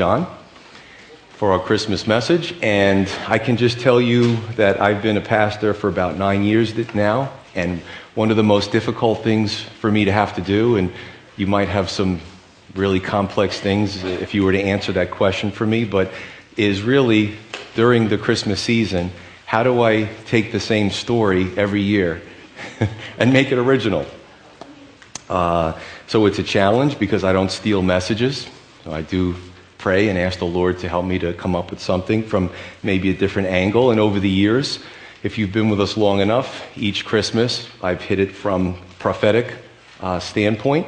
John for our Christmas message. And I can just tell you that I've been a pastor for about nine years now. And one of the most difficult things for me to have to do, and you might have some really complex things if you were to answer that question for me, but is really during the Christmas season, how do I take the same story every year and make it original? Uh, so it's a challenge because I don't steal messages. So I do pray and ask the Lord to help me to come up with something from maybe a different angle. And over the years, if you've been with us long enough, each Christmas I've hit it from prophetic uh, standpoint,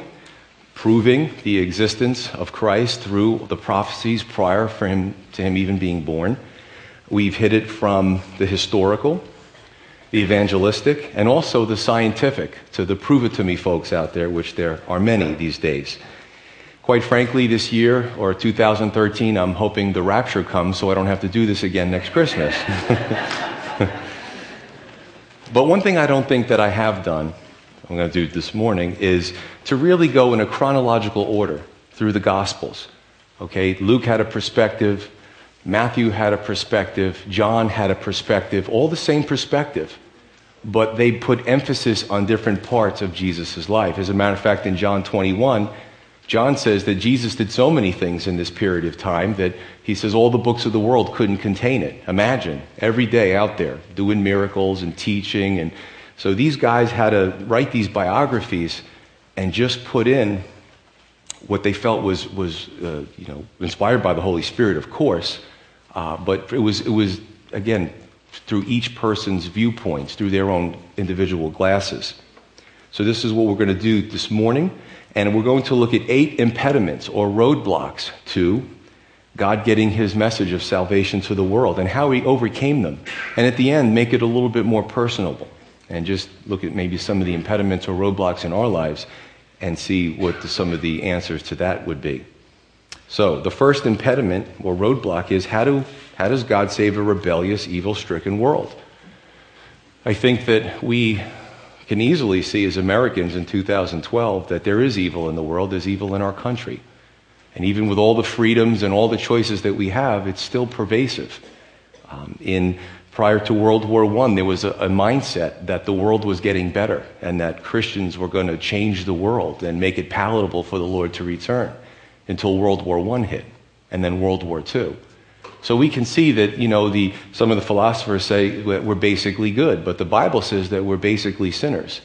proving the existence of Christ through the prophecies prior for him to him even being born. We've hit it from the historical, the evangelistic, and also the scientific to the prove it to me folks out there, which there are many these days. Quite frankly, this year or 2013, I'm hoping the rapture comes so I don't have to do this again next Christmas. but one thing I don't think that I have done, I'm going to do this morning, is to really go in a chronological order through the Gospels. Okay, Luke had a perspective, Matthew had a perspective, John had a perspective, all the same perspective, but they put emphasis on different parts of Jesus' life. As a matter of fact, in John 21, John says that Jesus did so many things in this period of time that he says all the books of the world couldn't contain it. Imagine every day out there doing miracles and teaching. And so these guys had to write these biographies and just put in what they felt was, was uh, you know, inspired by the Holy Spirit, of course. Uh, but it was, it was, again, through each person's viewpoints, through their own individual glasses. So this is what we're going to do this morning. And we're going to look at eight impediments or roadblocks to God getting his message of salvation to the world and how he overcame them. And at the end, make it a little bit more personable and just look at maybe some of the impediments or roadblocks in our lives and see what the, some of the answers to that would be. So, the first impediment or roadblock is how, do, how does God save a rebellious, evil stricken world? I think that we can easily see as Americans in 2012 that there is evil in the world, there's evil in our country. And even with all the freedoms and all the choices that we have, it's still pervasive. Um, in prior to World War I, there was a, a mindset that the world was getting better and that Christians were going to change the world and make it palatable for the Lord to return until World War I hit and then World War II. So we can see that, you know, the, some of the philosophers say we're basically good, but the Bible says that we're basically sinners.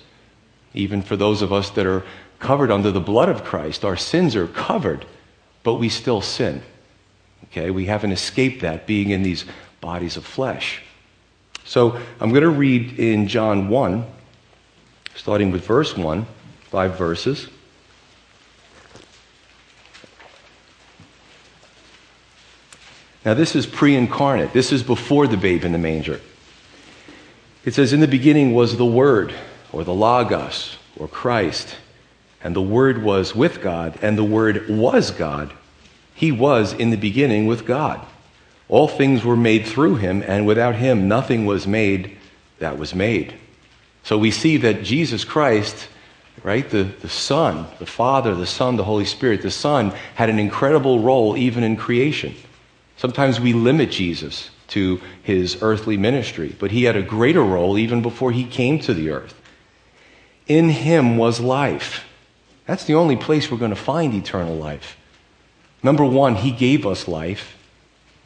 Even for those of us that are covered under the blood of Christ, our sins are covered, but we still sin. Okay, we haven't escaped that being in these bodies of flesh. So I'm going to read in John 1, starting with verse 1, five verses. Now, this is pre incarnate. This is before the babe in the manger. It says, In the beginning was the Word, or the Logos, or Christ, and the Word was with God, and the Word was God. He was in the beginning with God. All things were made through him, and without him nothing was made that was made. So we see that Jesus Christ, right, the, the Son, the Father, the Son, the Holy Spirit, the Son had an incredible role even in creation. Sometimes we limit Jesus to his earthly ministry, but he had a greater role even before he came to the earth. In him was life. That's the only place we're going to find eternal life. Number one, he gave us life.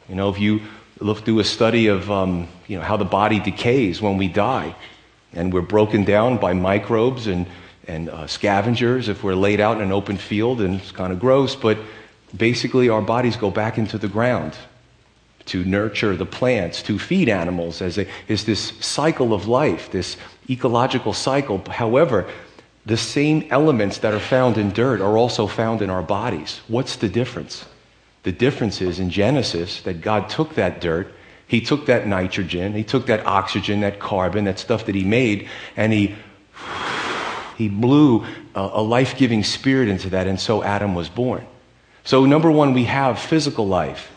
You know, if you look through a study of um, you know, how the body decays when we die, and we're broken down by microbes and, and uh, scavengers if we're laid out in an open field, and it's kind of gross, but basically our bodies go back into the ground to nurture the plants, to feed animals, as a, is this cycle of life, this ecological cycle. However, the same elements that are found in dirt are also found in our bodies. What's the difference? The difference is in Genesis that God took that dirt, He took that nitrogen, He took that oxygen, that carbon, that stuff that He made, and He, he blew a, a life giving spirit into that, and so Adam was born. So, number one, we have physical life.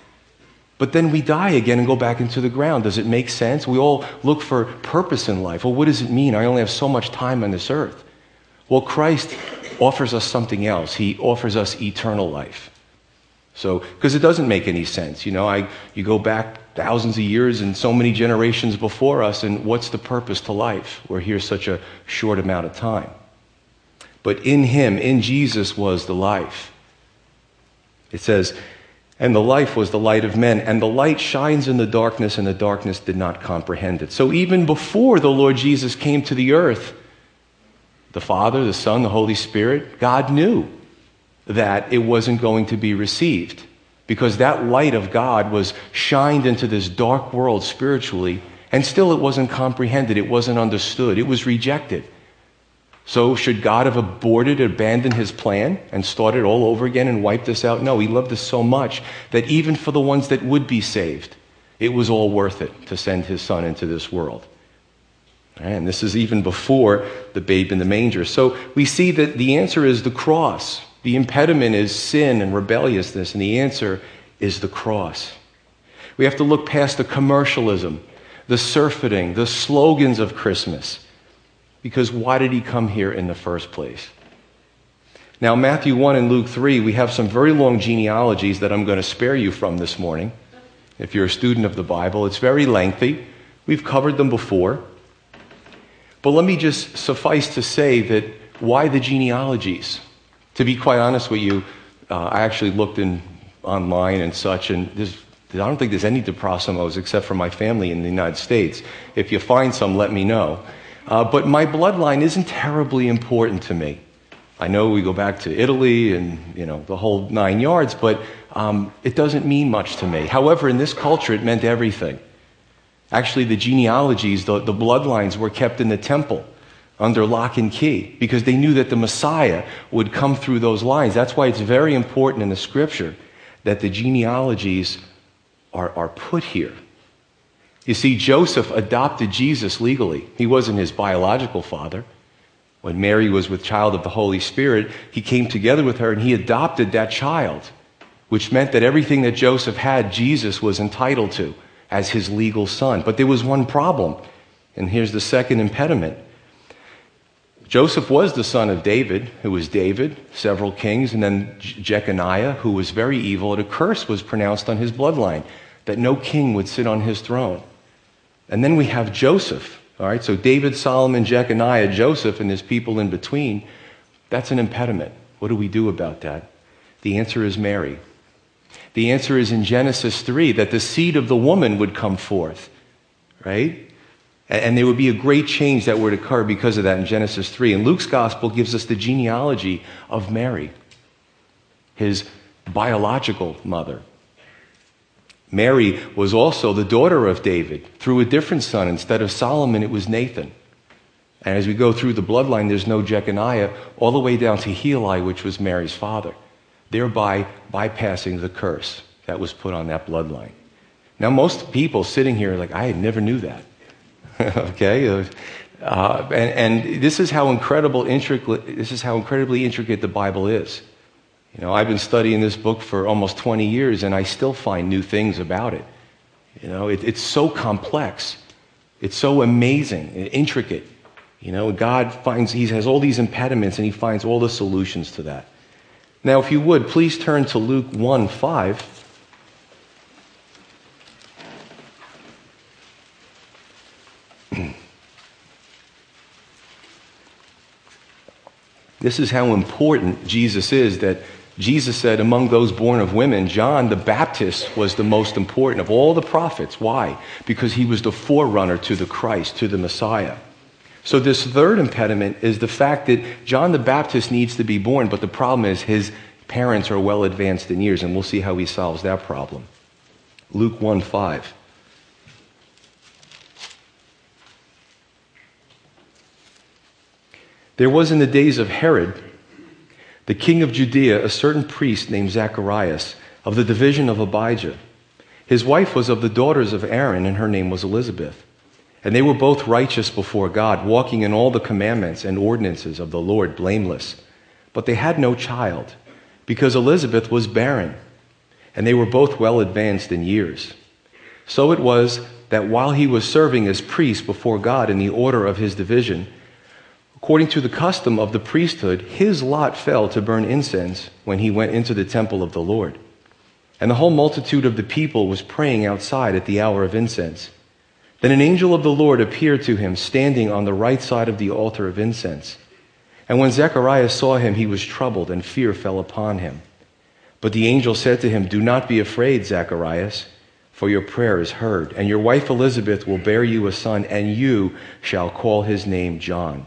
But then we die again and go back into the ground. Does it make sense? We all look for purpose in life. Well, what does it mean? I only have so much time on this earth. Well, Christ offers us something else. He offers us eternal life. So, because it doesn't make any sense. You know, I, you go back thousands of years and so many generations before us, and what's the purpose to life? We're here such a short amount of time. But in him, in Jesus, was the life. It says, and the life was the light of men, and the light shines in the darkness, and the darkness did not comprehend it. So even before the Lord Jesus came to the earth, the Father, the Son, the Holy Spirit, God knew that it wasn't going to be received because that light of God was shined into this dark world spiritually, and still it wasn't comprehended, it wasn't understood, it was rejected. So, should God have aborted, abandoned his plan, and started all over again and wiped us out? No, he loved us so much that even for the ones that would be saved, it was all worth it to send his son into this world. And this is even before the babe in the manger. So, we see that the answer is the cross. The impediment is sin and rebelliousness, and the answer is the cross. We have to look past the commercialism, the surfeiting, the slogans of Christmas because why did he come here in the first place? Now, Matthew 1 and Luke 3, we have some very long genealogies that I'm going to spare you from this morning. If you're a student of the Bible, it's very lengthy. We've covered them before. But let me just suffice to say that why the genealogies? To be quite honest with you, uh, I actually looked in online and such, and I don't think there's any DeProssimos except for my family in the United States. If you find some, let me know. Uh, but my bloodline isn't terribly important to me. I know we go back to Italy and you know the whole nine yards, but um, it doesn't mean much to me. However, in this culture, it meant everything. Actually, the genealogies, the, the bloodlines, were kept in the temple under lock and key because they knew that the Messiah would come through those lines. That's why it's very important in the Scripture that the genealogies are, are put here. You see, Joseph adopted Jesus legally. He wasn't his biological father. When Mary was with child of the Holy Spirit, he came together with her and he adopted that child, which meant that everything that Joseph had, Jesus was entitled to as his legal son. But there was one problem, and here's the second impediment. Joseph was the son of David, who was David, several kings, and then Jeconiah, who was very evil, and a curse was pronounced on his bloodline that no king would sit on his throne. And then we have Joseph. All right, so David, Solomon, Jeconiah, Joseph, and his people in between. That's an impediment. What do we do about that? The answer is Mary. The answer is in Genesis 3 that the seed of the woman would come forth, right? And there would be a great change that would occur because of that in Genesis 3. And Luke's gospel gives us the genealogy of Mary, his biological mother. Mary was also the daughter of David through a different son. Instead of Solomon, it was Nathan. And as we go through the bloodline, there's no Jeconiah, all the way down to Heli, which was Mary's father, thereby bypassing the curse that was put on that bloodline. Now, most people sitting here are like, I never knew that. okay? Uh, and, and this is how incredible, intricate, this is how incredibly intricate the Bible is. You know, I've been studying this book for almost 20 years and I still find new things about it. You know, it, it's so complex. It's so amazing and intricate. You know, God finds, He has all these impediments and He finds all the solutions to that. Now, if you would, please turn to Luke 1 5. this is how important Jesus is that Jesus said, among those born of women, John the Baptist was the most important of all the prophets. Why? Because he was the forerunner to the Christ, to the Messiah. So, this third impediment is the fact that John the Baptist needs to be born, but the problem is his parents are well advanced in years, and we'll see how he solves that problem. Luke 1 5. There was in the days of Herod the king of Judea, a certain priest named Zacharias of the division of Abijah. His wife was of the daughters of Aaron, and her name was Elizabeth. And they were both righteous before God, walking in all the commandments and ordinances of the Lord, blameless. But they had no child, because Elizabeth was barren, and they were both well advanced in years. So it was that while he was serving as priest before God in the order of his division, According to the custom of the priesthood, his lot fell to burn incense when he went into the temple of the Lord. and the whole multitude of the people was praying outside at the hour of incense. Then an angel of the Lord appeared to him, standing on the right side of the altar of incense. And when Zechariah saw him, he was troubled, and fear fell upon him. But the angel said to him, Do not be afraid, Zacharias, for your prayer is heard, and your wife Elizabeth will bear you a son, and you shall call his name John.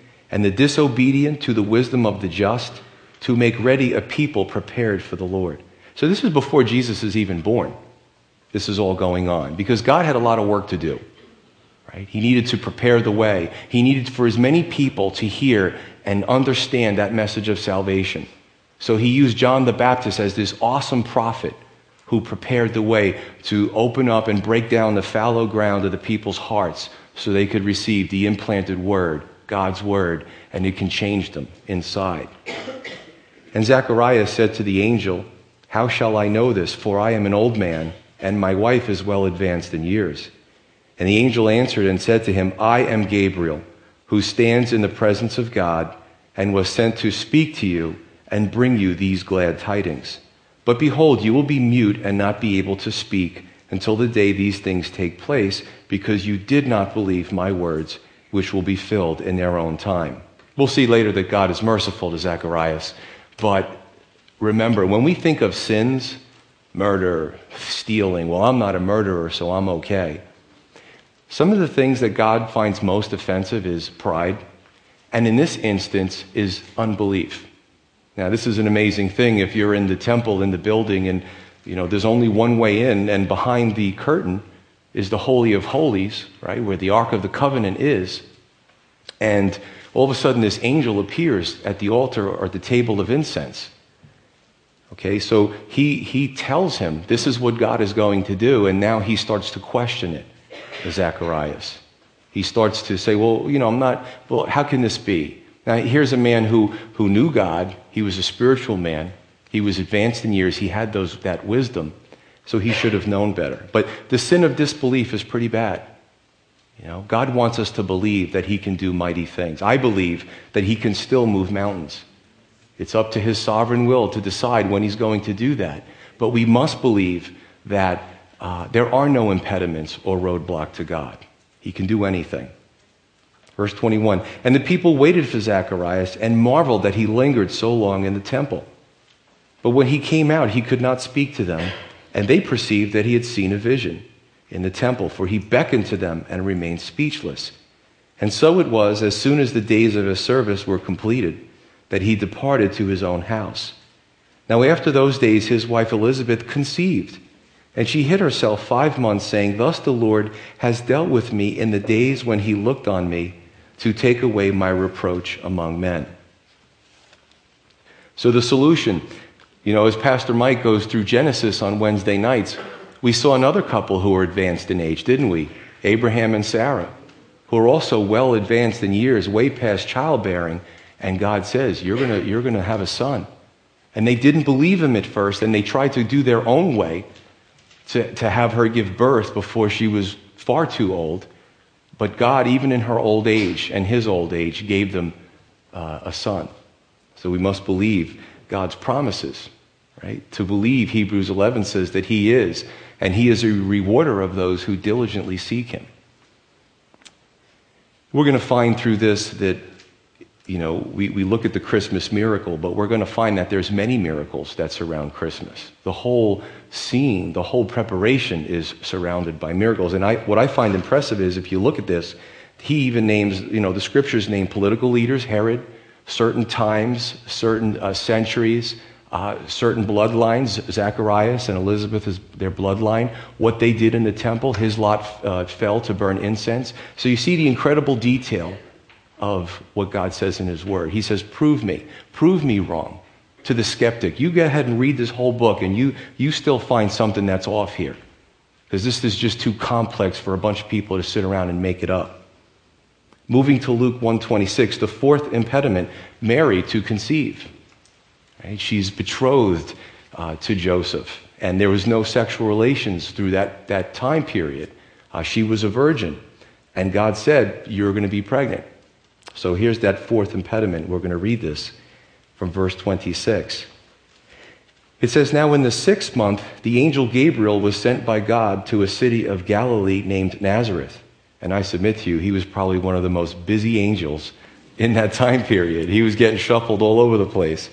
and the disobedient to the wisdom of the just, to make ready a people prepared for the Lord. So this is before Jesus is even born. This is all going on because God had a lot of work to do. Right? He needed to prepare the way. He needed for as many people to hear and understand that message of salvation. So he used John the Baptist as this awesome prophet who prepared the way to open up and break down the fallow ground of the people's hearts so they could receive the implanted word, God's word, and it can change them inside. And Zacharias said to the angel, How shall I know this? For I am an old man, and my wife is well advanced in years. And the angel answered and said to him, I am Gabriel, who stands in the presence of God, and was sent to speak to you and bring you these glad tidings. But behold, you will be mute and not be able to speak until the day these things take place, because you did not believe my words, which will be filled in their own time. We'll see later that God is merciful to Zacharias. But remember, when we think of sins, murder, stealing, well, I'm not a murderer, so I'm okay. Some of the things that God finds most offensive is pride, and in this instance is unbelief. Now, this is an amazing thing if you're in the temple, in the building, and you know, there's only one way in, and behind the curtain is the Holy of Holies, right, where the Ark of the Covenant is. And all of a sudden, this angel appears at the altar or the table of incense. Okay, so he, he tells him this is what God is going to do, and now he starts to question it. Zacharias. He starts to say, Well, you know, I'm not, well, how can this be? Now, here's a man who, who knew God. He was a spiritual man. He was advanced in years. He had those, that wisdom. So he should have known better. But the sin of disbelief is pretty bad. You know, God wants us to believe that he can do mighty things. I believe that he can still move mountains. It's up to his sovereign will to decide when he's going to do that. But we must believe that uh, there are no impediments or roadblock to God. He can do anything. Verse 21 And the people waited for Zacharias and marveled that he lingered so long in the temple. But when he came out, he could not speak to them, and they perceived that he had seen a vision in the temple, for he beckoned to them and remained speechless. And so it was, as soon as the days of his service were completed, that he departed to his own house. Now, after those days, his wife Elizabeth conceived and she hid herself five months, saying, Thus the Lord has dealt with me in the days when he looked on me to take away my reproach among men. So, the solution, you know, as Pastor Mike goes through Genesis on Wednesday nights, we saw another couple who were advanced in age, didn't we? Abraham and Sarah, who are also well advanced in years, way past childbearing. And God says, You're going you're going to have a son. And they didn't believe him at first, and they tried to do their own way to, to have her give birth before she was far too old. But God, even in her old age and his old age, gave them uh, a son. So we must believe God's promises, right? To believe, Hebrews 11 says that he is, and he is a rewarder of those who diligently seek him. We're going to find through this that you know, we, we look at the Christmas miracle, but we're going to find that there's many miracles that surround Christmas. The whole scene, the whole preparation is surrounded by miracles. And I, what I find impressive is if you look at this, he even names, you know, the scriptures name political leaders, Herod, certain times, certain uh, centuries, uh, certain bloodlines, Zacharias and Elizabeth is their bloodline, what they did in the temple, his lot uh, fell to burn incense. So you see the incredible detail of what God says in His Word. He says, Prove me. Prove me wrong. To the skeptic, you go ahead and read this whole book, and you, you still find something that's off here. because this is just too complex for a bunch of people to sit around and make it up. Moving to Luke 126, the fourth impediment, Mary to conceive. Right? She's betrothed uh, to Joseph, and there was no sexual relations through that, that time period. Uh, she was a virgin, and God said, You're going to be pregnant. So here's that fourth impediment. We're going to read this from verse 26. It says, Now in the sixth month, the angel Gabriel was sent by God to a city of Galilee named Nazareth. And I submit to you, he was probably one of the most busy angels in that time period. He was getting shuffled all over the place.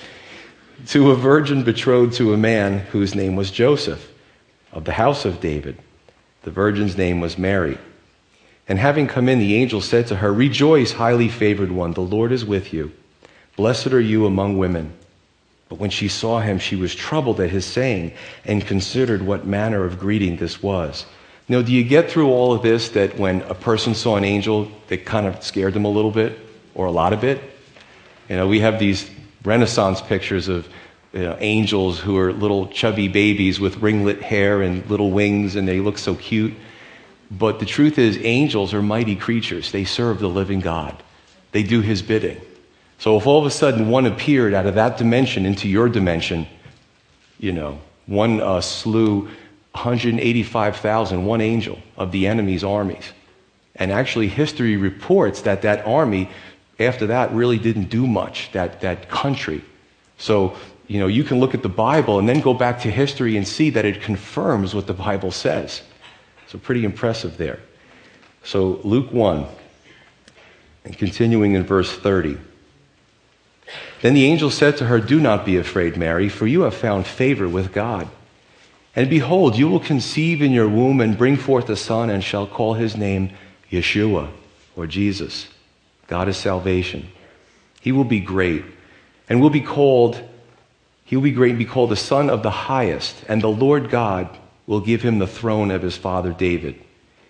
To a virgin betrothed to a man whose name was Joseph, of the house of David. The virgin's name was Mary. And having come in, the angel said to her, Rejoice, highly favored one, the Lord is with you. Blessed are you among women. But when she saw him, she was troubled at his saying and considered what manner of greeting this was. Now, do you get through all of this that when a person saw an angel, that kind of scared them a little bit or a lot of it? You know, we have these Renaissance pictures of you know, angels who are little chubby babies with ringlet hair and little wings, and they look so cute. But the truth is, angels are mighty creatures. They serve the living God, they do his bidding. So if all of a sudden one appeared out of that dimension into your dimension, you know, one uh, slew 185,000, one angel of the enemy's armies. And actually, history reports that that army, after that, really didn't do much, that, that country. So, you know, you can look at the Bible and then go back to history and see that it confirms what the Bible says. So, pretty impressive there. So, Luke 1, and continuing in verse 30. Then the angel said to her, Do not be afraid, Mary, for you have found favor with God. And behold, you will conceive in your womb and bring forth a son, and shall call his name Yeshua, or Jesus. God is salvation. He will be great, and will be called, he will be great and be called the Son of the Highest, and the Lord God will give him the throne of his father David.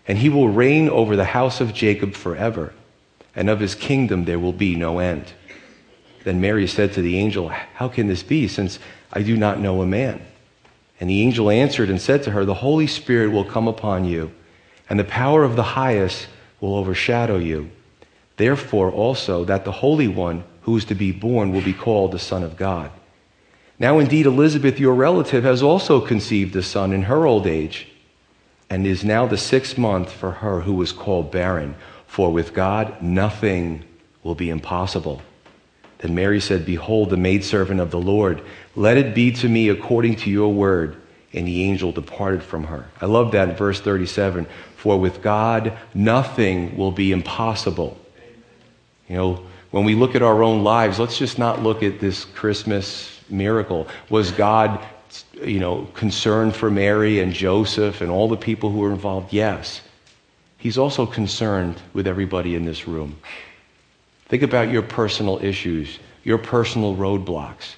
And he will reign over the house of Jacob forever, and of his kingdom there will be no end. Then Mary said to the angel, How can this be, since I do not know a man? And the angel answered and said to her, The Holy Spirit will come upon you, and the power of the highest will overshadow you. Therefore, also, that the Holy One who is to be born will be called the Son of God. Now, indeed, Elizabeth, your relative, has also conceived a son in her old age, and is now the sixth month for her who was called barren. For with God, nothing will be impossible. Then Mary said, Behold, the maidservant of the Lord, let it be to me according to your word. And the angel departed from her. I love that verse 37. For with God, nothing will be impossible. You know, when we look at our own lives, let's just not look at this Christmas miracle. Was God, you know, concerned for Mary and Joseph and all the people who were involved? Yes. He's also concerned with everybody in this room. Think about your personal issues, your personal roadblocks.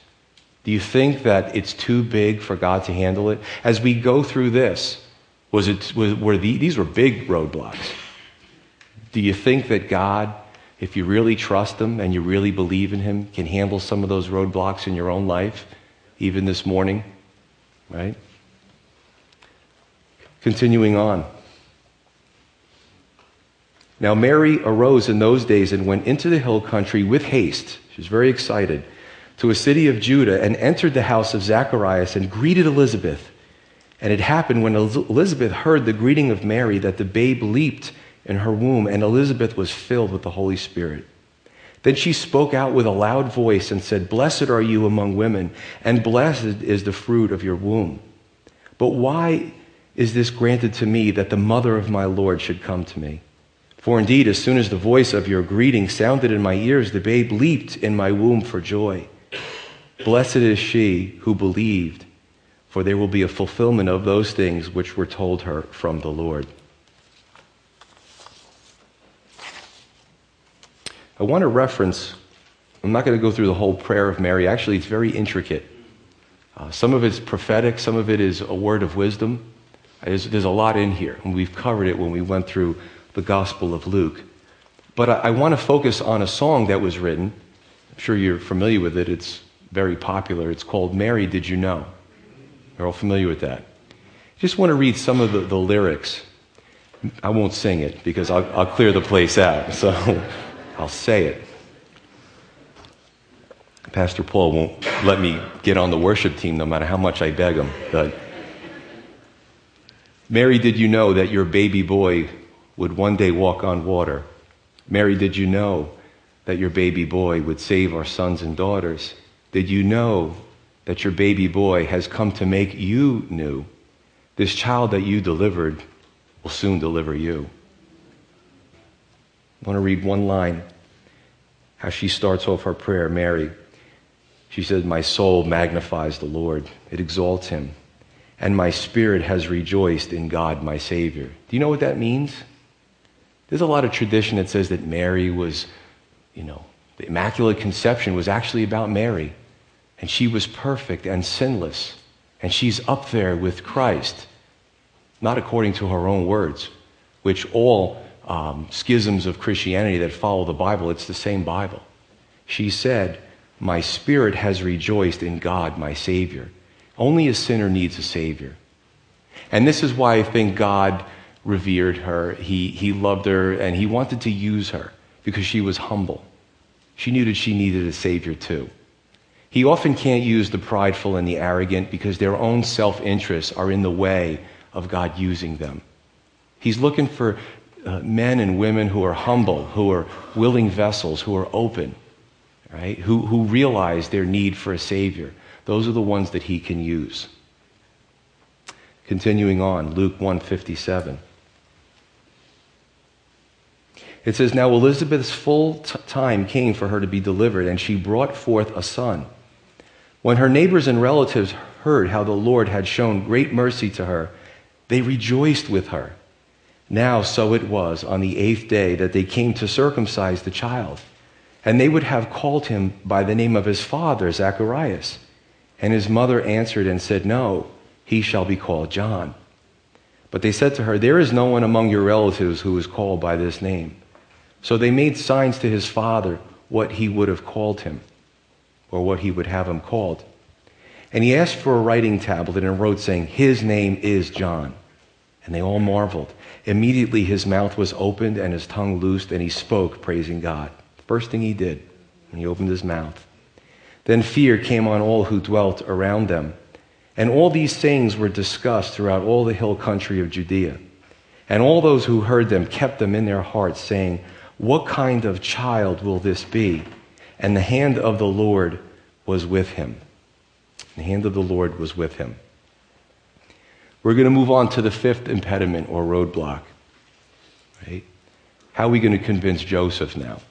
Do you think that it's too big for God to handle it? As we go through this, was it, was, were the, these were big roadblocks. Do you think that God, if you really trust Him and you really believe in Him, can handle some of those roadblocks in your own life, even this morning? Right? Continuing on. Now, Mary arose in those days and went into the hill country with haste. She was very excited to a city of Judah and entered the house of Zacharias and greeted Elizabeth. And it happened when Elizabeth heard the greeting of Mary that the babe leaped in her womb, and Elizabeth was filled with the Holy Spirit. Then she spoke out with a loud voice and said, Blessed are you among women, and blessed is the fruit of your womb. But why is this granted to me that the mother of my Lord should come to me? For indeed, as soon as the voice of your greeting sounded in my ears, the babe leaped in my womb for joy. Blessed is she who believed, for there will be a fulfillment of those things which were told her from the Lord. I want to reference, I'm not going to go through the whole prayer of Mary. Actually, it's very intricate. Uh, some of it's prophetic, some of it is a word of wisdom. There's, there's a lot in here, and we've covered it when we went through the Gospel of Luke. But I, I want to focus on a song that was written. I'm sure you're familiar with it. It's very popular. It's called Mary, Did You Know? You're all familiar with that. Just want to read some of the, the lyrics. I won't sing it because I'll, I'll clear the place out. So I'll say it. Pastor Paul won't let me get on the worship team no matter how much I beg him. But Mary, did you know that your baby boy would one day walk on water? Mary, did you know that your baby boy would save our sons and daughters? Did you know that your baby boy has come to make you new? This child that you delivered will soon deliver you. I want to read one line, how she starts off her prayer, Mary. She says, My soul magnifies the Lord, it exalts him, and my spirit has rejoiced in God, my Savior. Do you know what that means? There's a lot of tradition that says that Mary was, you know, the Immaculate Conception was actually about Mary, and she was perfect and sinless, and she's up there with Christ, not according to her own words, which all um, schisms of Christianity that follow the Bible, it's the same Bible. She said, my spirit has rejoiced in God, my Savior. Only a sinner needs a Savior. And this is why I think God revered her. He, he loved her and he wanted to use her because she was humble. She knew that she needed a Savior too. He often can't use the prideful and the arrogant because their own self interests are in the way of God using them. He's looking for uh, men and women who are humble, who are willing vessels, who are open, right? Who, who realize their need for a Savior. Those are the ones that he can use. Continuing on, Luke 157. It says, Now Elizabeth's full t- time came for her to be delivered, and she brought forth a son. When her neighbors and relatives heard how the Lord had shown great mercy to her, they rejoiced with her. Now, so it was on the eighth day that they came to circumcise the child. And they would have called him by the name of his father, Zacharias. And his mother answered and said, No, he shall be called John. But they said to her, There is no one among your relatives who is called by this name. So they made signs to his father what he would have called him, or what he would have him called. And he asked for a writing tablet and wrote, saying, His name is John. And they all marveled. Immediately his mouth was opened and his tongue loosed, and he spoke, praising God. First thing he did when he opened his mouth. Then fear came on all who dwelt around them. And all these things were discussed throughout all the hill country of Judea. And all those who heard them kept them in their hearts, saying, What kind of child will this be? And the hand of the Lord was with him. The hand of the Lord was with him. We're going to move on to the fifth impediment or roadblock. Right? How are we going to convince Joseph now?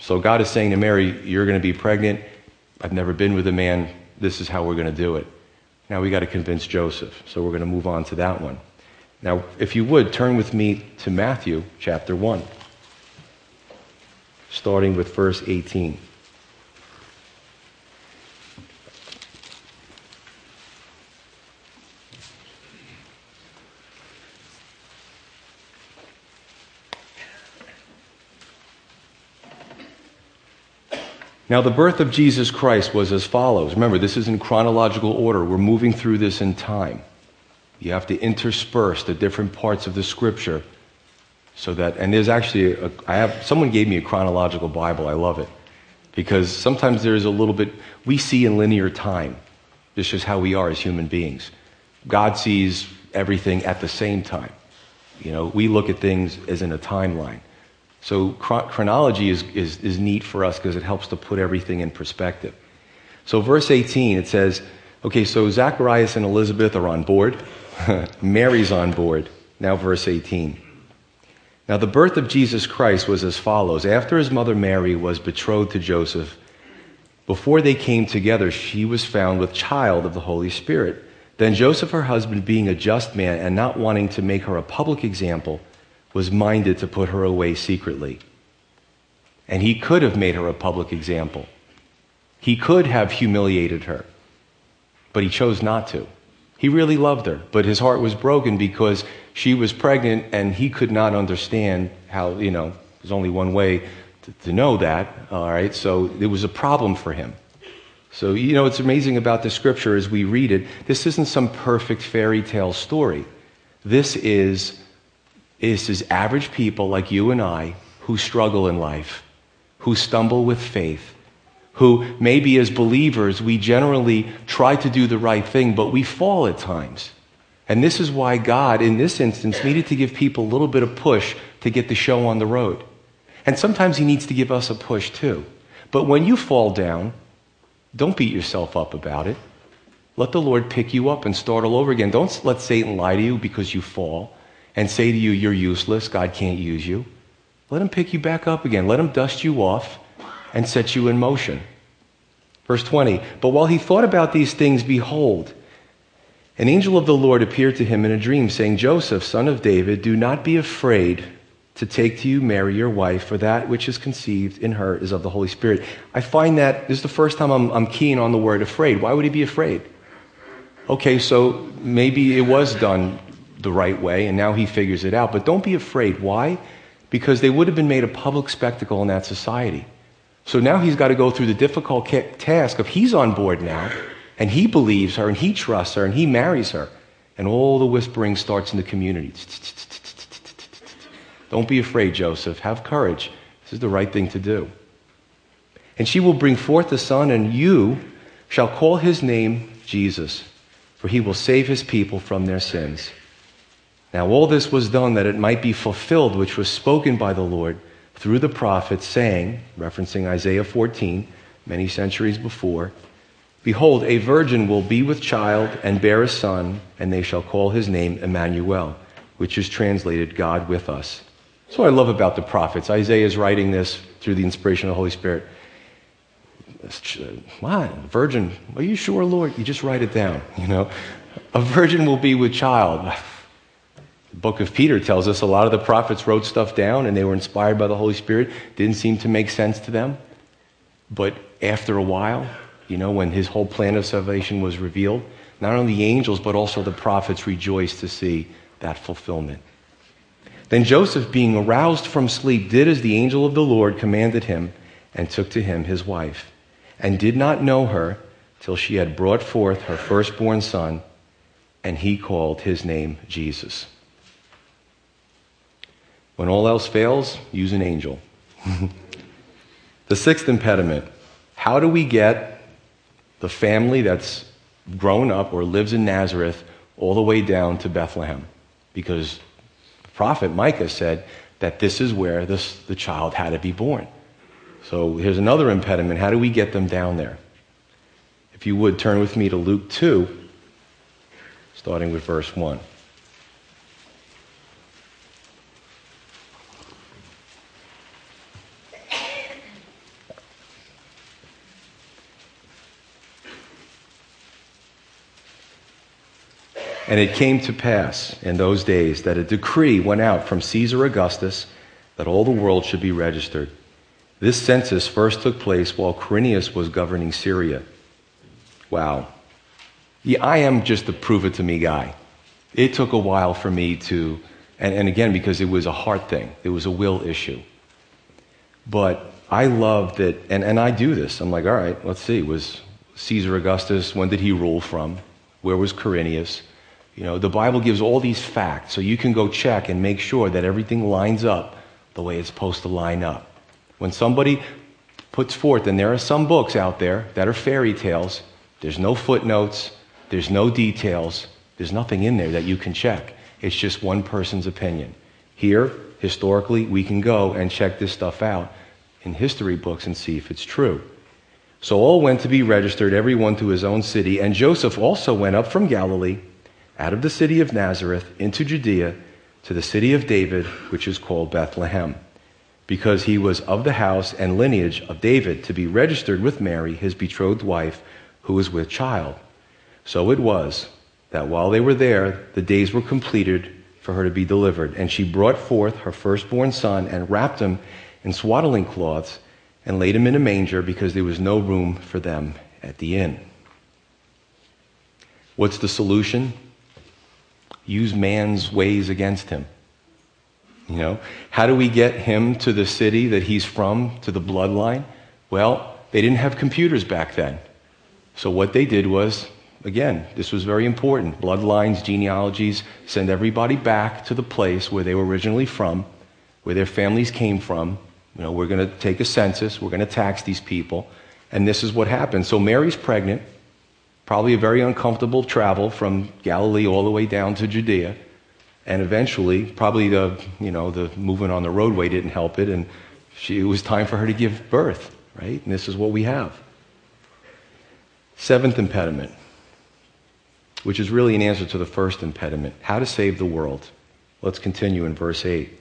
So God is saying to Mary, You're going to be pregnant. I've never been with a man. This is how we're going to do it. Now we got to convince Joseph. So we're going to move on to that one. Now, if you would, turn with me to Matthew chapter 1, starting with verse 18. Now, the birth of Jesus Christ was as follows. Remember, this is in chronological order. We're moving through this in time. You have to intersperse the different parts of the scripture so that, and there's actually, a, I have, someone gave me a chronological Bible. I love it. Because sometimes there's a little bit, we see in linear time. This is how we are as human beings. God sees everything at the same time. You know, we look at things as in a timeline. So chronology is, is, is neat for us because it helps to put everything in perspective. So verse 18, it says, okay, so Zacharias and Elizabeth are on board. Mary's on board. Now verse 18. Now the birth of Jesus Christ was as follows. After his mother Mary was betrothed to Joseph, before they came together, she was found with child of the Holy Spirit. Then Joseph, her husband, being a just man and not wanting to make her a public example, was minded to put her away secretly. And he could have made her a public example. He could have humiliated her, but he chose not to. He really loved her, but his heart was broken because she was pregnant and he could not understand how, you know, there's only one way to, to know that, all right? So it was a problem for him. So, you know, it's amazing about the scripture as we read it, this isn't some perfect fairy tale story. This is, this is average people like you and I who struggle in life, who stumble with faith, who maybe as believers we generally try to do the right thing, but we fall at times. And this is why God, in this instance, needed to give people a little bit of push to get the show on the road. And sometimes He needs to give us a push too. But when you fall down, don't beat yourself up about it. Let the Lord pick you up and start all over again. Don't let Satan lie to you because you fall and say to you, You're useless, God can't use you. Let him pick you back up again. Let him dust you off and set you in motion. Verse 20 But while he thought about these things, behold, an angel of the Lord appeared to him in a dream, saying, Joseph, son of David, do not be afraid to take to you Mary, your wife, for that which is conceived in her is of the Holy Spirit. I find that this is the first time I'm, I'm keen on the word afraid. Why would he be afraid? Okay, so maybe it was done the right way, and now he figures it out. But don't be afraid. Why? Because they would have been made a public spectacle in that society. So now he's got to go through the difficult task of he's on board now and he believes her and he trusts her and he marries her. And all the whispering starts in the community. Don't be afraid, Joseph. Have courage. This is the right thing to do. And she will bring forth a son, and you shall call his name Jesus, for he will save his people from their sins. Now, all this was done that it might be fulfilled, which was spoken by the Lord through the prophets, saying, referencing Isaiah 14, many centuries before, Behold, a virgin will be with child and bear a son, and they shall call his name Emmanuel, which is translated God with us. That's what I love about the prophets. Isaiah is writing this through the inspiration of the Holy Spirit. What? Virgin? Are you sure, Lord? You just write it down, you know. A virgin will be with child. The book of Peter tells us a lot of the prophets wrote stuff down and they were inspired by the Holy Spirit. Didn't seem to make sense to them. But after a while, you know, when his whole plan of salvation was revealed, not only the angels, but also the prophets rejoiced to see that fulfillment. Then Joseph, being aroused from sleep, did as the angel of the Lord commanded him and took to him his wife, and did not know her till she had brought forth her firstborn son, and he called his name Jesus. When all else fails, use an angel. the sixth impediment how do we get the family that's grown up or lives in Nazareth all the way down to Bethlehem. Because the prophet Micah said that this is where this, the child had to be born. So here's another impediment. How do we get them down there? If you would turn with me to Luke 2, starting with verse 1. And it came to pass in those days that a decree went out from Caesar Augustus that all the world should be registered. This census first took place while Quirinius was governing Syria. Wow. Yeah, I am just a prove it to me guy. It took a while for me to, and, and again, because it was a heart thing, it was a will issue. But I love that, and, and I do this. I'm like, all right, let's see. Was Caesar Augustus, when did he rule from? Where was Quirinius? You know, the Bible gives all these facts so you can go check and make sure that everything lines up the way it's supposed to line up. When somebody puts forth, and there are some books out there that are fairy tales, there's no footnotes, there's no details, there's nothing in there that you can check. It's just one person's opinion. Here, historically, we can go and check this stuff out in history books and see if it's true. So all went to be registered, everyone to his own city, and Joseph also went up from Galilee out of the city of Nazareth into Judea to the city of David, which is called Bethlehem, because he was of the house and lineage of David to be registered with Mary, his betrothed wife, who was with child. So it was that while they were there, the days were completed for her to be delivered. And she brought forth her firstborn son and wrapped him in swaddling cloths and laid him in a manger because there was no room for them at the inn. What's the solution? Use man's ways against him. You know, how do we get him to the city that he's from, to the bloodline? Well, they didn't have computers back then. So what they did was, again, this was very important. Bloodlines, genealogies, send everybody back to the place where they were originally from, where their families came from. You know, we're going to take a census, we're going to tax these people. And this is what happened. So Mary's pregnant, probably a very uncomfortable travel from Galilee all the way down to Judea. And eventually, probably the, you know, the movement on the roadway didn't help it, and she, it was time for her to give birth, right? And this is what we have. Seventh impediment, which is really an answer to the first impediment how to save the world. Let's continue in verse 8.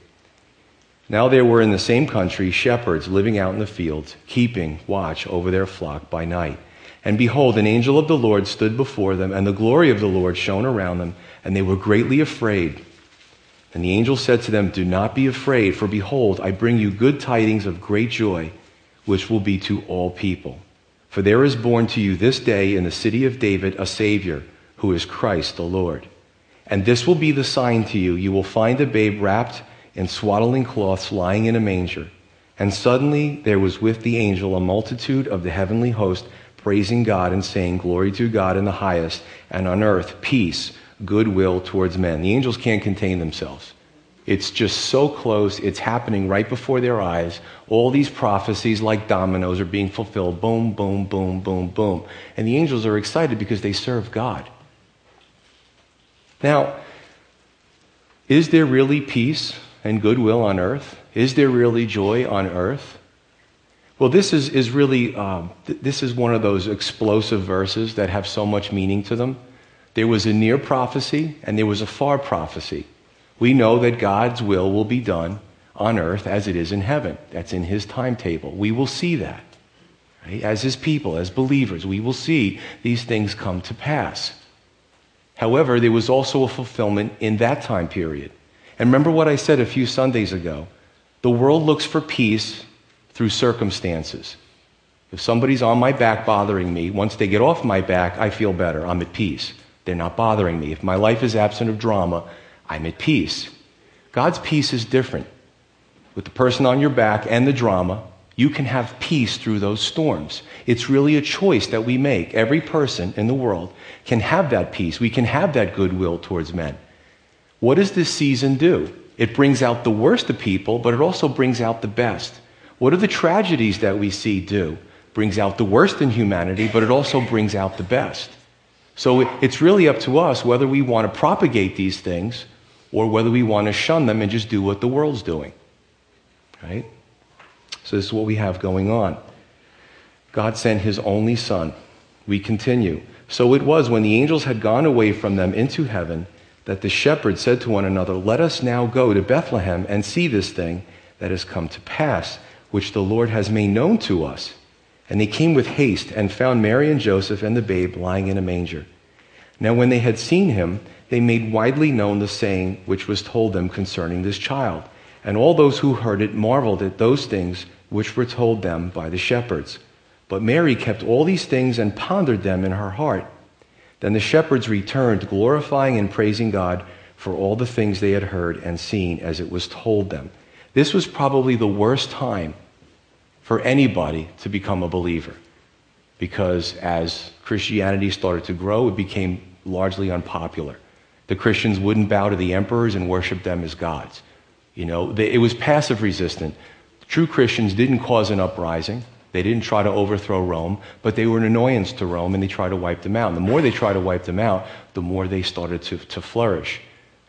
Now there were in the same country shepherds living out in the fields, keeping watch over their flock by night. And behold, an angel of the Lord stood before them, and the glory of the Lord shone around them, and they were greatly afraid. And the angel said to them, Do not be afraid, for behold, I bring you good tidings of great joy, which will be to all people. For there is born to you this day in the city of David a Savior, who is Christ the Lord. And this will be the sign to you you will find a babe wrapped in swaddling cloths lying in a manger. And suddenly there was with the angel a multitude of the heavenly host praising God and saying, Glory to God in the highest, and on earth peace, goodwill towards men. The angels can't contain themselves. It's just so close. It's happening right before their eyes. All these prophecies, like dominoes, are being fulfilled. Boom, boom, boom, boom, boom. And the angels are excited because they serve God. Now, is there really peace and goodwill on earth? Is there really joy on earth? Well, this is, is really, um, th- this is one of those explosive verses that have so much meaning to them. There was a near prophecy and there was a far prophecy we know that God's will will be done on earth as it is in heaven. That's in his timetable. We will see that. Right? As his people, as believers, we will see these things come to pass. However, there was also a fulfillment in that time period. And remember what I said a few Sundays ago the world looks for peace through circumstances. If somebody's on my back bothering me, once they get off my back, I feel better. I'm at peace. They're not bothering me. If my life is absent of drama, I'm at peace. God's peace is different. With the person on your back and the drama, you can have peace through those storms. It's really a choice that we make. Every person in the world can have that peace. We can have that goodwill towards men. What does this season do? It brings out the worst of people, but it also brings out the best. What do the tragedies that we see do? Brings out the worst in humanity, but it also brings out the best. So it's really up to us whether we want to propagate these things or whether we want to shun them and just do what the world's doing. Right? So this is what we have going on. God sent his only son. We continue. So it was when the angels had gone away from them into heaven that the shepherds said to one another, Let us now go to Bethlehem and see this thing that has come to pass, which the Lord has made known to us. And they came with haste and found Mary and Joseph and the babe lying in a manger. Now, when they had seen him, they made widely known the saying which was told them concerning this child. And all those who heard it marveled at those things which were told them by the shepherds. But Mary kept all these things and pondered them in her heart. Then the shepherds returned, glorifying and praising God for all the things they had heard and seen as it was told them. This was probably the worst time for anybody to become a believer because as Christianity started to grow, it became largely unpopular. The Christians wouldn't bow to the emperors and worship them as gods. You know, they, it was passive resistant. True Christians didn't cause an uprising. They didn't try to overthrow Rome, but they were an annoyance to Rome and they tried to wipe them out. And the more they tried to wipe them out, the more they started to, to flourish.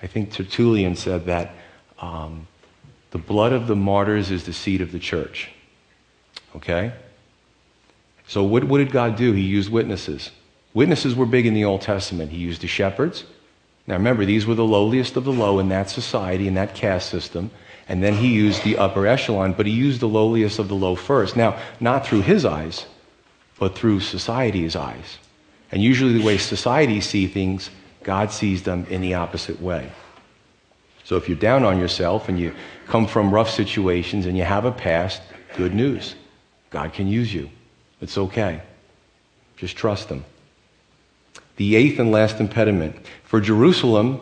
I think Tertullian said that um, the blood of the martyrs is the seed of the church. Okay? So, what, what did God do? He used witnesses. Witnesses were big in the Old Testament. He used the shepherds, now remember, these were the lowliest of the low in that society, in that caste system. And then he used the upper echelon, but he used the lowliest of the low first. Now, not through his eyes, but through society's eyes. And usually, the way society sees things, God sees them in the opposite way. So, if you're down on yourself and you come from rough situations and you have a past, good news. God can use you. It's okay. Just trust Him the eighth and last impediment for Jerusalem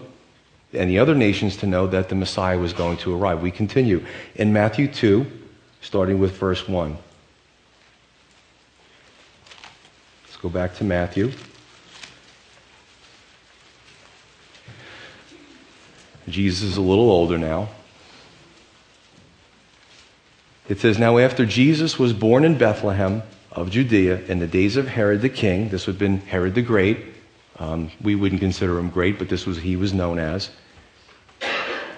and the other nations to know that the Messiah was going to arrive. We continue in Matthew 2, starting with verse 1. Let's go back to Matthew. Jesus is a little older now. It says, Now after Jesus was born in Bethlehem of Judea in the days of Herod the king, this would have been Herod the Great. Um, we wouldn't consider him great, but this was he was known as.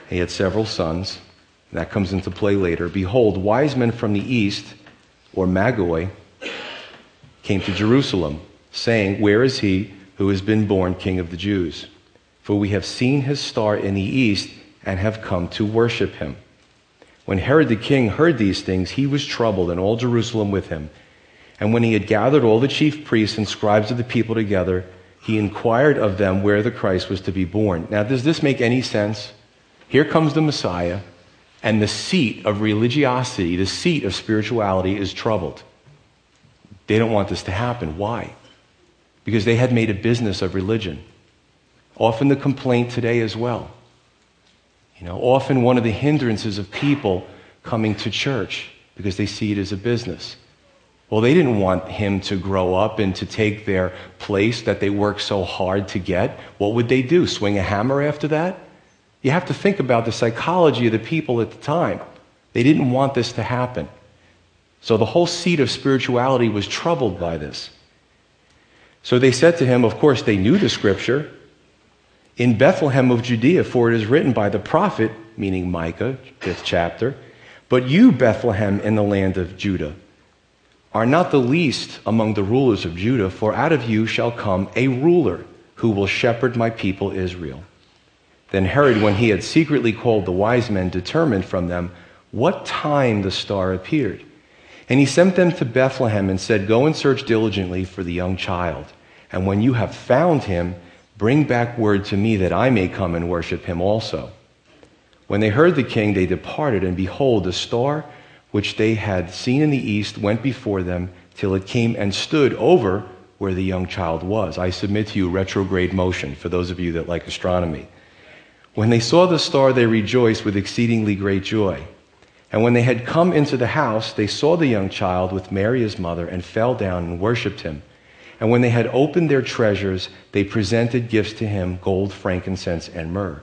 He had several sons. That comes into play later. Behold, wise men from the east, or Magoi, came to Jerusalem, saying, Where is he who has been born king of the Jews? For we have seen his star in the east and have come to worship him. When Herod the king heard these things, he was troubled, and all Jerusalem with him. And when he had gathered all the chief priests and scribes of the people together, he inquired of them where the Christ was to be born. Now, does this make any sense? Here comes the Messiah, and the seat of religiosity, the seat of spirituality, is troubled. They don't want this to happen. Why? Because they had made a business of religion. Often the complaint today as well. You know, often one of the hindrances of people coming to church because they see it as a business. Well, they didn't want him to grow up and to take their place that they worked so hard to get. What would they do? Swing a hammer after that? You have to think about the psychology of the people at the time. They didn't want this to happen. So the whole seat of spirituality was troubled by this. So they said to him, of course, they knew the scripture in Bethlehem of Judea, for it is written by the prophet, meaning Micah, fifth chapter, but you, Bethlehem, in the land of Judah, are not the least among the rulers of Judah, for out of you shall come a ruler who will shepherd my people Israel. Then Herod, when he had secretly called the wise men, determined from them what time the star appeared. And he sent them to Bethlehem and said, Go and search diligently for the young child. And when you have found him, Bring back word to me that I may come and worship him also. When they heard the king, they departed, and behold, the star which they had seen in the east went before them till it came and stood over where the young child was. I submit to you retrograde motion for those of you that like astronomy. When they saw the star, they rejoiced with exceedingly great joy. And when they had come into the house, they saw the young child with Mary his mother and fell down and worshipped him. And when they had opened their treasures, they presented gifts to him gold, frankincense, and myrrh.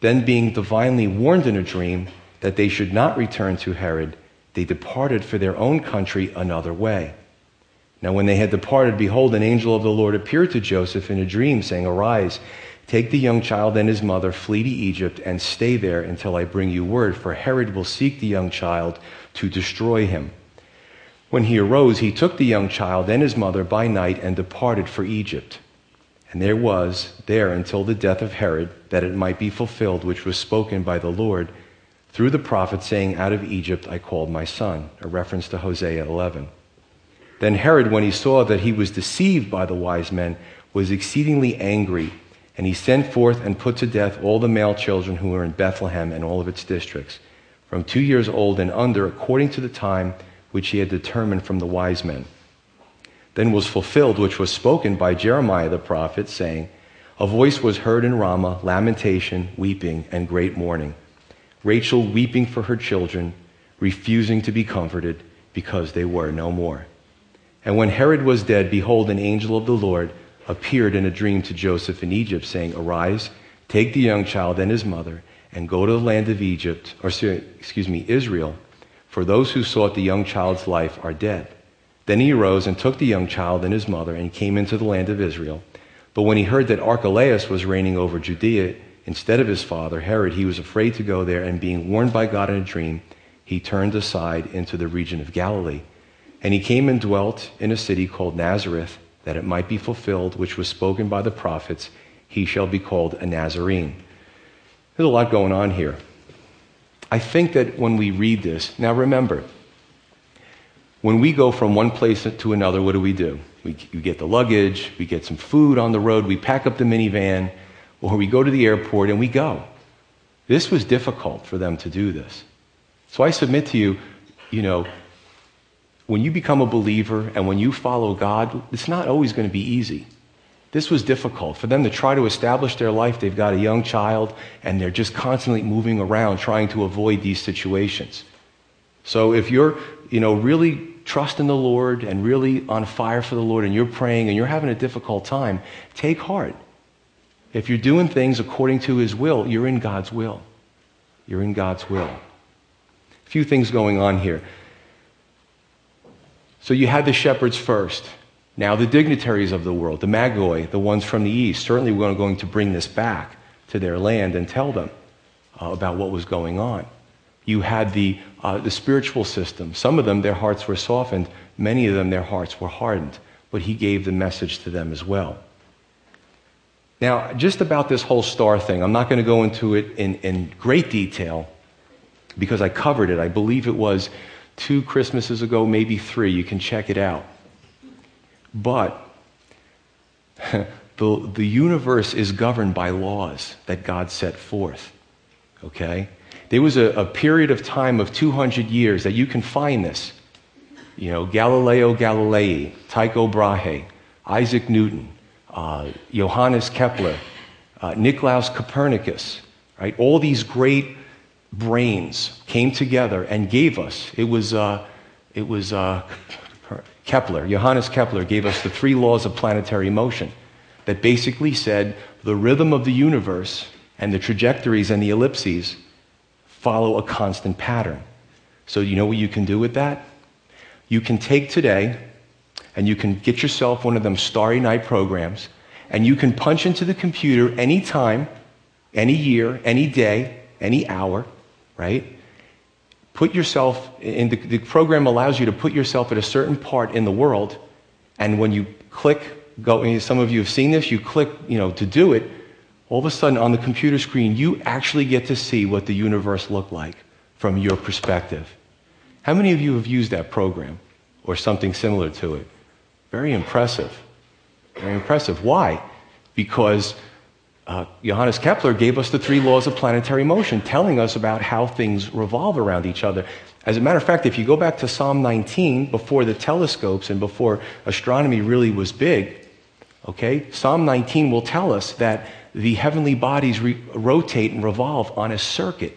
Then, being divinely warned in a dream that they should not return to Herod, they departed for their own country another way. Now, when they had departed, behold, an angel of the Lord appeared to Joseph in a dream, saying, Arise, take the young child and his mother, flee to Egypt, and stay there until I bring you word, for Herod will seek the young child to destroy him. When he arose, he took the young child and his mother by night and departed for Egypt. And there was there until the death of Herod, that it might be fulfilled, which was spoken by the Lord through the prophet, saying, Out of Egypt I called my son, a reference to Hosea 11. Then Herod, when he saw that he was deceived by the wise men, was exceedingly angry, and he sent forth and put to death all the male children who were in Bethlehem and all of its districts, from two years old and under, according to the time which he had determined from the wise men. Then was fulfilled which was spoken by Jeremiah the prophet, saying, A voice was heard in Ramah, lamentation, weeping, and great mourning. Rachel weeping for her children, refusing to be comforted, because they were no more. And when Herod was dead, behold, an angel of the Lord appeared in a dream to Joseph in Egypt, saying, Arise, take the young child and his mother, and go to the land of Egypt, or excuse me, Israel for those who sought the young child's life are dead. Then he arose and took the young child and his mother and came into the land of Israel. But when he heard that Archelaus was reigning over Judea instead of his father, Herod, he was afraid to go there, and being warned by God in a dream, he turned aside into the region of Galilee. And he came and dwelt in a city called Nazareth, that it might be fulfilled, which was spoken by the prophets, he shall be called a Nazarene. There's a lot going on here. I think that when we read this, now remember, when we go from one place to another, what do we do? We, we, get the luggage, we get some food on the road, we pack up the minivan, or we go to the airport and we go. This was difficult for them to do this. So I submit to you, you know, when you become a believer and when you follow God, it's not always going to be easy. This was difficult. For them to try to establish their life, they've got a young child and they're just constantly moving around trying to avoid these situations. So if you're, you know, really trusting the Lord and really on fire for the Lord and you're praying and you're having a difficult time, take heart. If you're doing things according to His will, you're in God's will. You're in God's will. A few things going on here. So you had the shepherds first. Now the dignitaries of the world, the Magoi, the ones from the east, certainly we're going to bring this back to their land and tell them uh, about what was going on. You had the, uh, the spiritual system. Some of them, their hearts were softened. Many of them, their hearts were hardened. But he gave the message to them as well. Now, just about this whole star thing, I'm not going to go into it in, in great detail because I covered it. I believe it was two Christmases ago, maybe three. You can check it out. But the, the universe is governed by laws that God set forth. Okay? There was a, a period of time of 200 years that you can find this. You know, Galileo Galilei, Tycho Brahe, Isaac Newton, uh, Johannes Kepler, uh, Nicolaus Copernicus, right? All these great brains came together and gave us. It was, uh, it was uh, Kepler, Johannes Kepler, gave us the three laws of planetary motion that basically said the rhythm of the universe and the trajectories and the ellipses follow a constant pattern. So, you know what you can do with that? You can take today and you can get yourself one of them starry night programs and you can punch into the computer any time, any year, any day, any hour, right? Put yourself in the, the program allows you to put yourself at a certain part in the world, and when you click, go, some of you have seen this, you click, you know, to do it, all of a sudden on the computer screen, you actually get to see what the universe looked like from your perspective. How many of you have used that program or something similar to it? Very impressive. Very impressive. Why? Because uh, Johannes Kepler gave us the three laws of planetary motion, telling us about how things revolve around each other. As a matter of fact, if you go back to Psalm 19, before the telescopes and before astronomy really was big, okay, Psalm 19 will tell us that the heavenly bodies re- rotate and revolve on a circuit.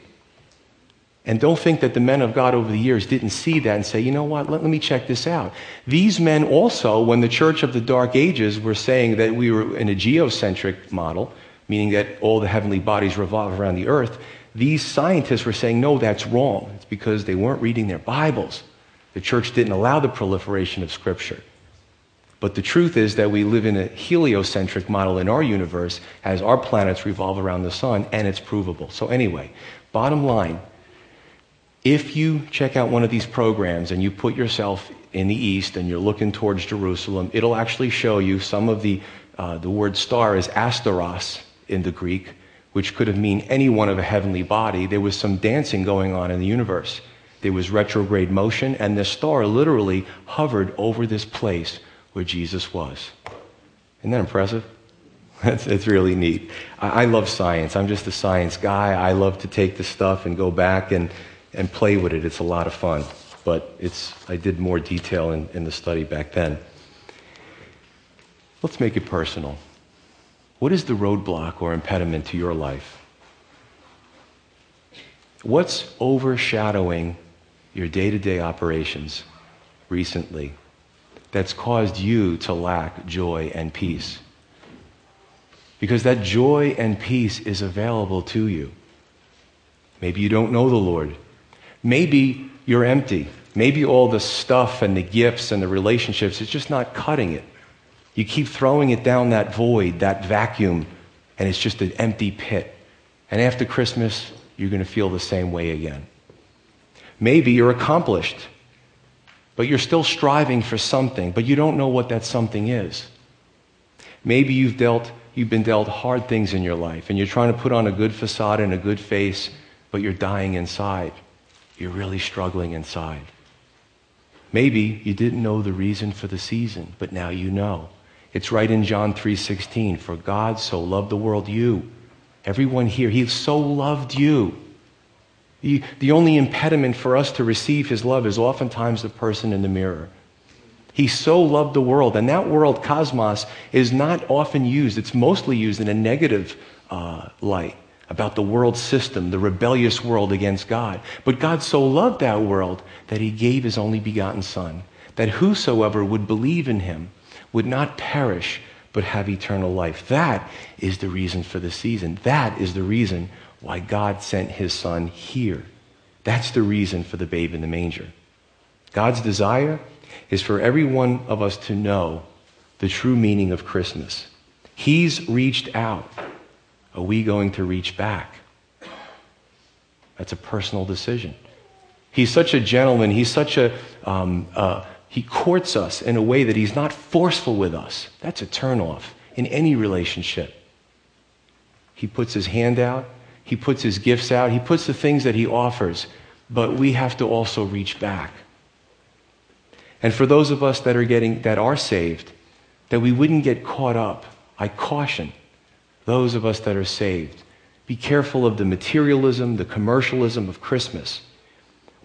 And don't think that the men of God over the years didn't see that and say, you know what, let, let, me check this out. These men also, when the church of the Dark Ages were saying that we were in a geocentric model, meaning that all the heavenly bodies revolve around the earth, these scientists were saying, no, that's wrong. It's because they weren't reading their Bibles. The church didn't allow the proliferation of Scripture. But the truth is that we live in a heliocentric model in our universe as our planets revolve around the sun, and it's provable. So, anyway, bottom line if you check out one of these programs and you put yourself in the east and you're looking towards Jerusalem, it'll actually show you some of the, uh, the word star is asteros in the Greek, which could have mean any one of a heavenly body. There was some dancing going on in the universe. There was retrograde motion, and the star literally hovered over this place where Jesus was. Isn't that impressive? It's really neat. I, I love science. I'm just a science guy. I love to take the stuff and go back and, and play with it. It's a lot of fun. But it's, I did more detail in, in the study back then. Let's make it personal. What is the roadblock or impediment to your life? What's overshadowing your day to day operations recently? that's caused you to lack joy and peace. Because that joy and peace is available to you. Maybe you don't know the Lord. Maybe you're empty. Maybe all the stuff and the gifts and the relationships is just not cutting it. You keep throwing it down that void, that vacuum, and it's just an empty pit. And after Christmas, you're going to feel the same way again. Maybe you're accomplished but you're still striving for something, but you don't know what that something is. Maybe you've dealt you've been dealt hard things in your life and you're trying to put on a good facade and a good face, but you're dying inside. You're really struggling inside. Maybe you didn't know the reason for the season, but now you know. It's right in John 3:16, for God so loved the world you. Everyone here, he so loved you the, the only impediment for us to receive his love is oftentimes the person in the mirror. He so loved the world, and that world, cosmos, is not often used. It's mostly used in a negative uh, light about the world system, the rebellious world against God. But God so loved that world that he gave his only begotten Son, that whosoever would believe in him would not perish, but have eternal life. That is the reason for the season. That is the reason why God sent his son here. That's the reason for the babe in the manger. God's desire is for every one of us to know the true meaning of Christmas. He's reached out. Are we going to reach back? That's a personal decision. He's such a gentleman. He's such a, um, uh, he courts us in a way that he's not forceful with us. That's a turnoff in any relationship. He puts his hand out, he puts his gifts out, he puts the things that he offers, but we have to also reach back. And for those of us that are getting that are saved, that we wouldn't get caught up. I caution those of us that are saved. Be careful of the materialism, the commercialism of Christmas.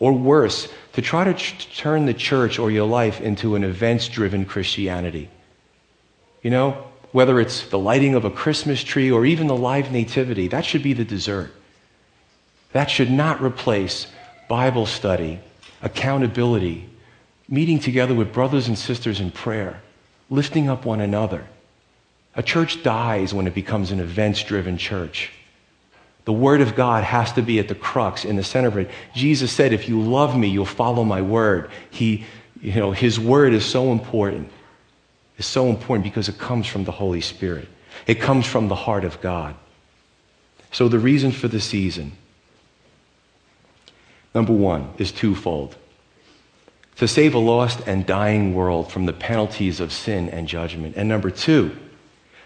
Or worse, to try to ch- turn the church or your life into an events driven Christianity. You know, whether it's the lighting of a Christmas tree or even the live nativity, that should be the dessert. That should not replace Bible study, accountability, meeting together with brothers and sisters in prayer, lifting up one another. A church dies when it becomes an events driven church. The Word of God has to be at the crux, in the center of it. Jesus said, If you love me, you'll follow my Word. He, you know, His Word is so important. It's so important because it comes from the Holy Spirit, it comes from the heart of God. So, the reason for the season, number one, is twofold to save a lost and dying world from the penalties of sin and judgment. And number two,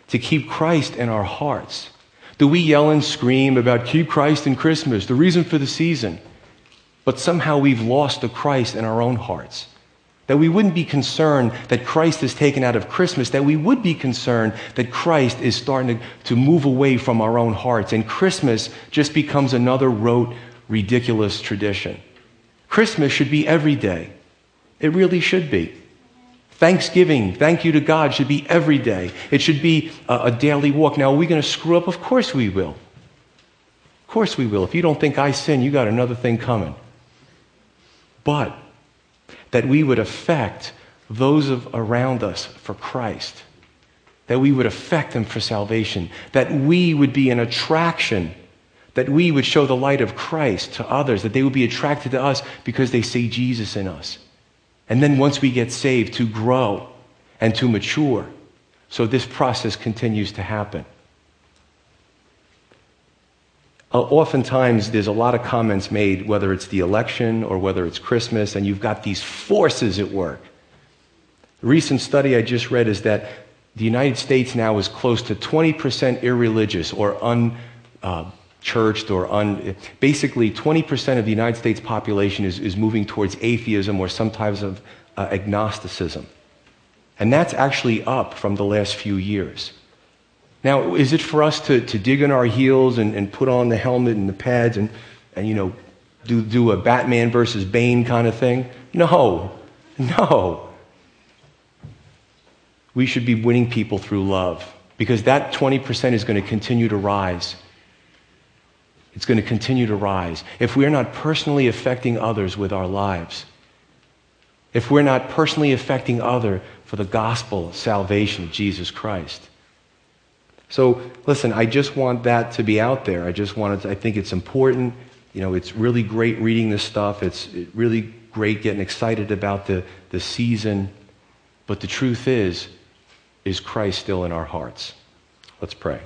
to keep Christ in our hearts do we yell and scream about keep Christ in Christmas, the reason for the season? But somehow we've lost the Christ in our own hearts. That we wouldn't be concerned that Christ is taken out of Christmas, that we would be concerned that Christ is starting to, to move away from our own hearts, and Christmas just becomes another rote, ridiculous tradition. Christmas should be every day. It really should be. Thanksgiving, thank you to God, should be every day. It should be a, a daily walk. Now, are we going to screw up? Of course we will. Of course we will. If you don't think I sin, you got another thing coming. But that we would affect those of, around us for Christ, that we would affect them for salvation, that we would be an attraction, that we would show the light of Christ to others, that they would be attracted to us because they see Jesus in us. And then once we get saved, to grow and to mature. So this process continues to happen. Uh, oftentimes, there's a lot of comments made, whether it's the election or whether it's Christmas, and you've got these forces at work. A recent study I just read is that the United States now is close to 20% irreligious or un. Uh, churched or un, basically 20% of the United States population is, is moving towards atheism or some types of uh, agnosticism. And that's actually up from the last few years. Now, is it for us to, to dig in our heels and, and put on the helmet and the pads and, and you know, do, do a Batman versus Bane kind of thing? No, no. We should be winning people through love because that 20% is going to continue to rise. It's going to continue to rise. If we're not personally affecting others with our lives, if we're not personally affecting other for the gospel salvation of Jesus Christ. So, listen, I just want that to be out there. I just wanted to, I think it's important. You know, it's really great reading this stuff. It's really great getting excited about the, the season. But the truth is, is Christ still in our hearts? Let's pray.